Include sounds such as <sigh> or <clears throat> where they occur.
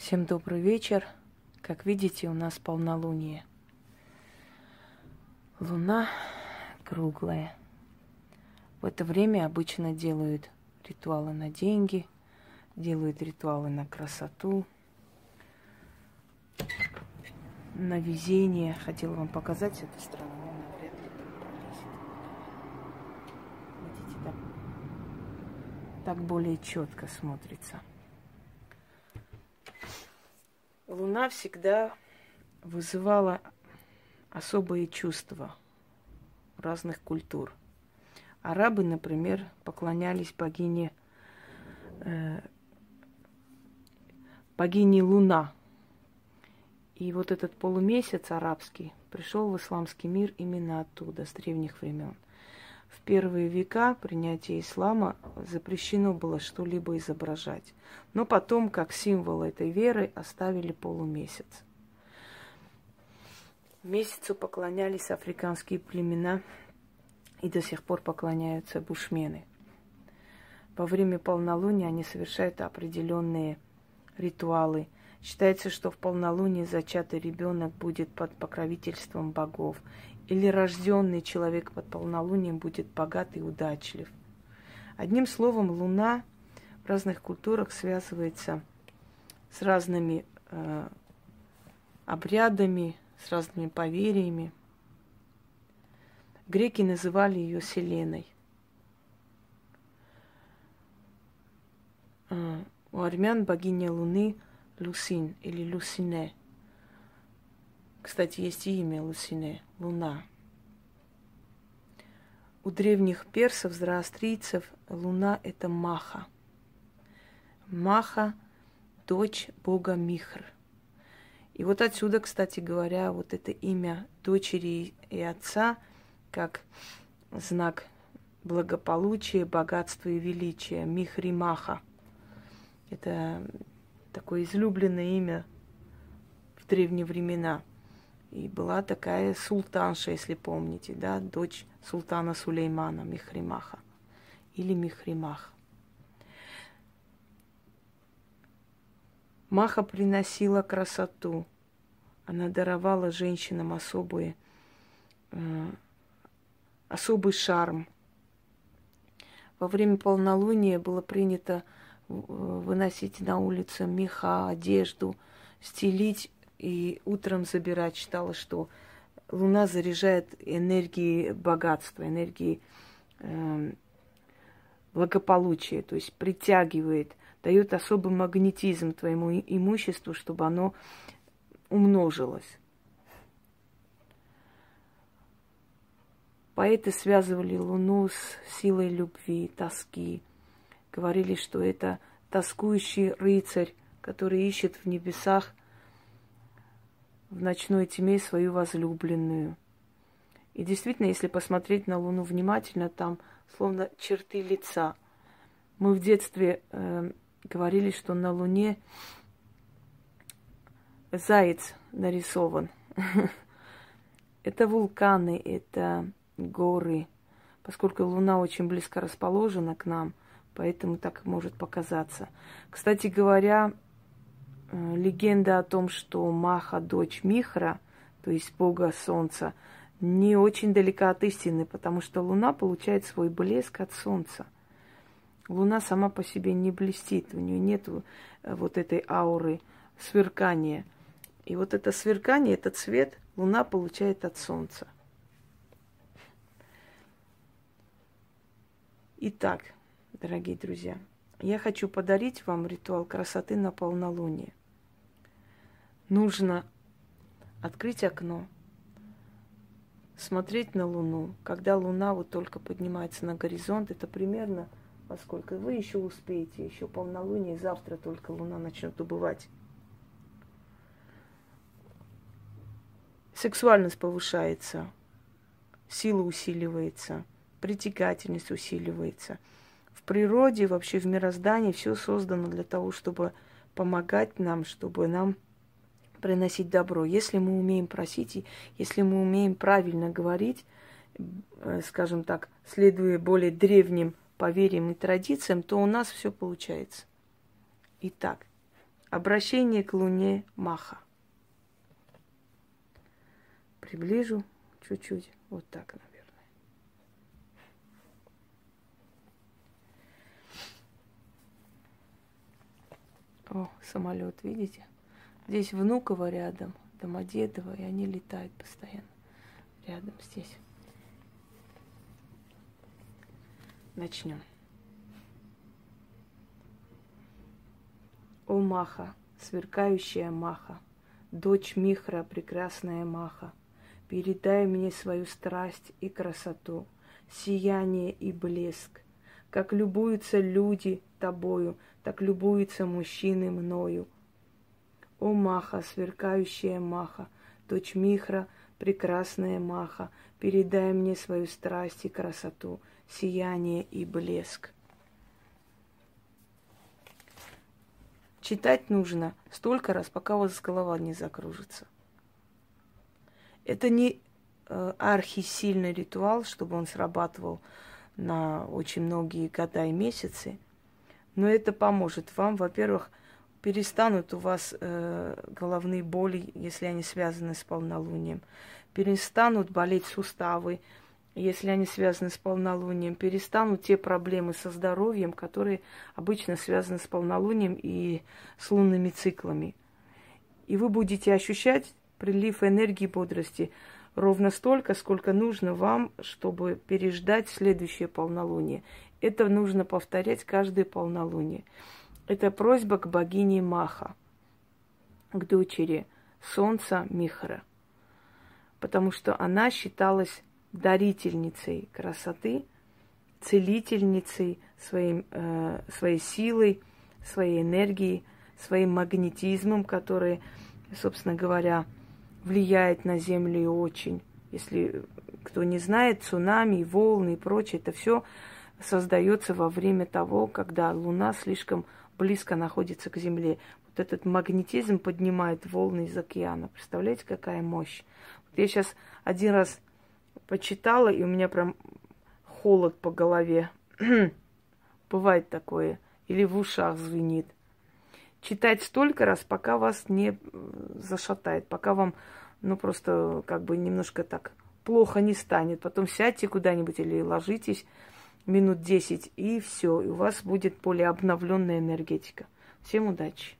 Всем добрый вечер. Как видите, у нас полнолуние. Луна круглая. В это время обычно делают ритуалы на деньги, делают ритуалы на красоту, на везение. Хотела вам показать с этой стороны, так более четко смотрится. Луна всегда вызывала особые чувства разных культур. Арабы, например, поклонялись богине, э, богине Луна. И вот этот полумесяц арабский пришел в исламский мир именно оттуда, с древних времен. В первые века принятия ислама запрещено было что-либо изображать. Но потом, как символ этой веры, оставили полумесяц. Месяцу поклонялись африканские племена и до сих пор поклоняются бушмены. Во время полнолуния они совершают определенные ритуалы. Считается, что в полнолуние зачатый ребенок будет под покровительством богов, или рожденный человек под полнолунием будет богат и удачлив. Одним словом, Луна в разных культурах связывается с разными э, обрядами, с разными поверьями. Греки называли ее Селеной. Э, у армян богиня Луны Люсин или Люсине – кстати, есть и имя Лусине, Луна. У древних персов, зороастрийцев, Луна – это Маха. Маха – дочь бога Михр. И вот отсюда, кстати говоря, вот это имя дочери и отца как знак благополучия, богатства и величия. Михри Маха. Это такое излюбленное имя в древние времена – и была такая султанша, если помните, да, дочь султана Сулеймана Михримаха или Михримах. Маха приносила красоту. Она даровала женщинам особые, э, особый шарм. Во время полнолуния было принято э, выносить на улицу меха, одежду, стелить и утром забирать. Считала, что Луна заряжает энергией богатства, энергией э, благополучия, то есть притягивает, дает особый магнетизм твоему имуществу, чтобы оно умножилось. Поэты связывали Луну с силой любви, тоски. Говорили, что это тоскующий рыцарь, который ищет в небесах в ночной тьме свою возлюбленную. И действительно, если посмотреть на Луну внимательно, там словно черты лица. Мы в детстве э, говорили, что на Луне заяц нарисован. <laughs> Это вулканы, это горы. Поскольку Луна очень близко расположена к нам, поэтому так может показаться. Кстати говоря, легенда о том, что Маха, дочь Михра, то есть бога солнца, не очень далека от истины, потому что Луна получает свой блеск от солнца. Луна сама по себе не блестит, у нее нет э, вот этой ауры сверкания. И вот это сверкание, этот цвет Луна получает от Солнца. Итак, дорогие друзья, я хочу подарить вам ритуал красоты на полнолуние нужно открыть окно, смотреть на Луну. Когда Луна вот только поднимается на горизонт, это примерно во сколько? Вы еще успеете, еще полнолуние, завтра только Луна начнет убывать. Сексуальность повышается, сила усиливается, притягательность усиливается. В природе, вообще в мироздании все создано для того, чтобы помогать нам, чтобы нам приносить добро. Если мы умеем просить, и если мы умеем правильно говорить, э, скажем так, следуя более древним поверьям и традициям, то у нас все получается. Итак, Обращение к Луне Маха. Приближу чуть-чуть. Вот так, наверное. О, самолет, видите? Здесь Внуково рядом, Домодедово, и они летают постоянно рядом здесь. Начнем. О Маха, сверкающая Маха, дочь Михра, прекрасная Маха, передай мне свою страсть и красоту, сияние и блеск. Как любуются люди тобою, так любуются мужчины мною. О Маха, сверкающая Маха, дочь Михра, прекрасная Маха, передай мне свою страсть и красоту, сияние и блеск. Читать нужно столько раз, пока у вас голова не закружится. Это не э, архисильный ритуал, чтобы он срабатывал на очень многие года и месяцы, но это поможет вам, во-первых, перестанут у вас э, головные боли, если они связаны с полнолунием, перестанут болеть суставы, если они связаны с полнолунием, перестанут те проблемы со здоровьем, которые обычно связаны с полнолунием и с лунными циклами. И вы будете ощущать прилив энергии бодрости ровно столько, сколько нужно вам, чтобы переждать следующее полнолуние. Это нужно повторять каждое полнолуние. Это просьба к богине Маха, к дочери солнца Михара, потому что она считалась дарительницей красоты, целительницей своим, э, своей силой, своей энергией, своим магнетизмом, который, собственно говоря, влияет на Землю очень. Если кто не знает, цунами, волны и прочее, это все создается во время того, когда Луна слишком близко находится к Земле. Вот этот магнетизм поднимает волны из океана. Представляете, какая мощь? Вот я сейчас один раз почитала, и у меня прям холод по голове. <clears throat> Бывает такое. Или в ушах звенит. Читать столько раз, пока вас не зашатает, пока вам, ну, просто как бы немножко так плохо не станет. Потом сядьте куда-нибудь или ложитесь минут 10, и все, и у вас будет более обновленная энергетика. Всем удачи!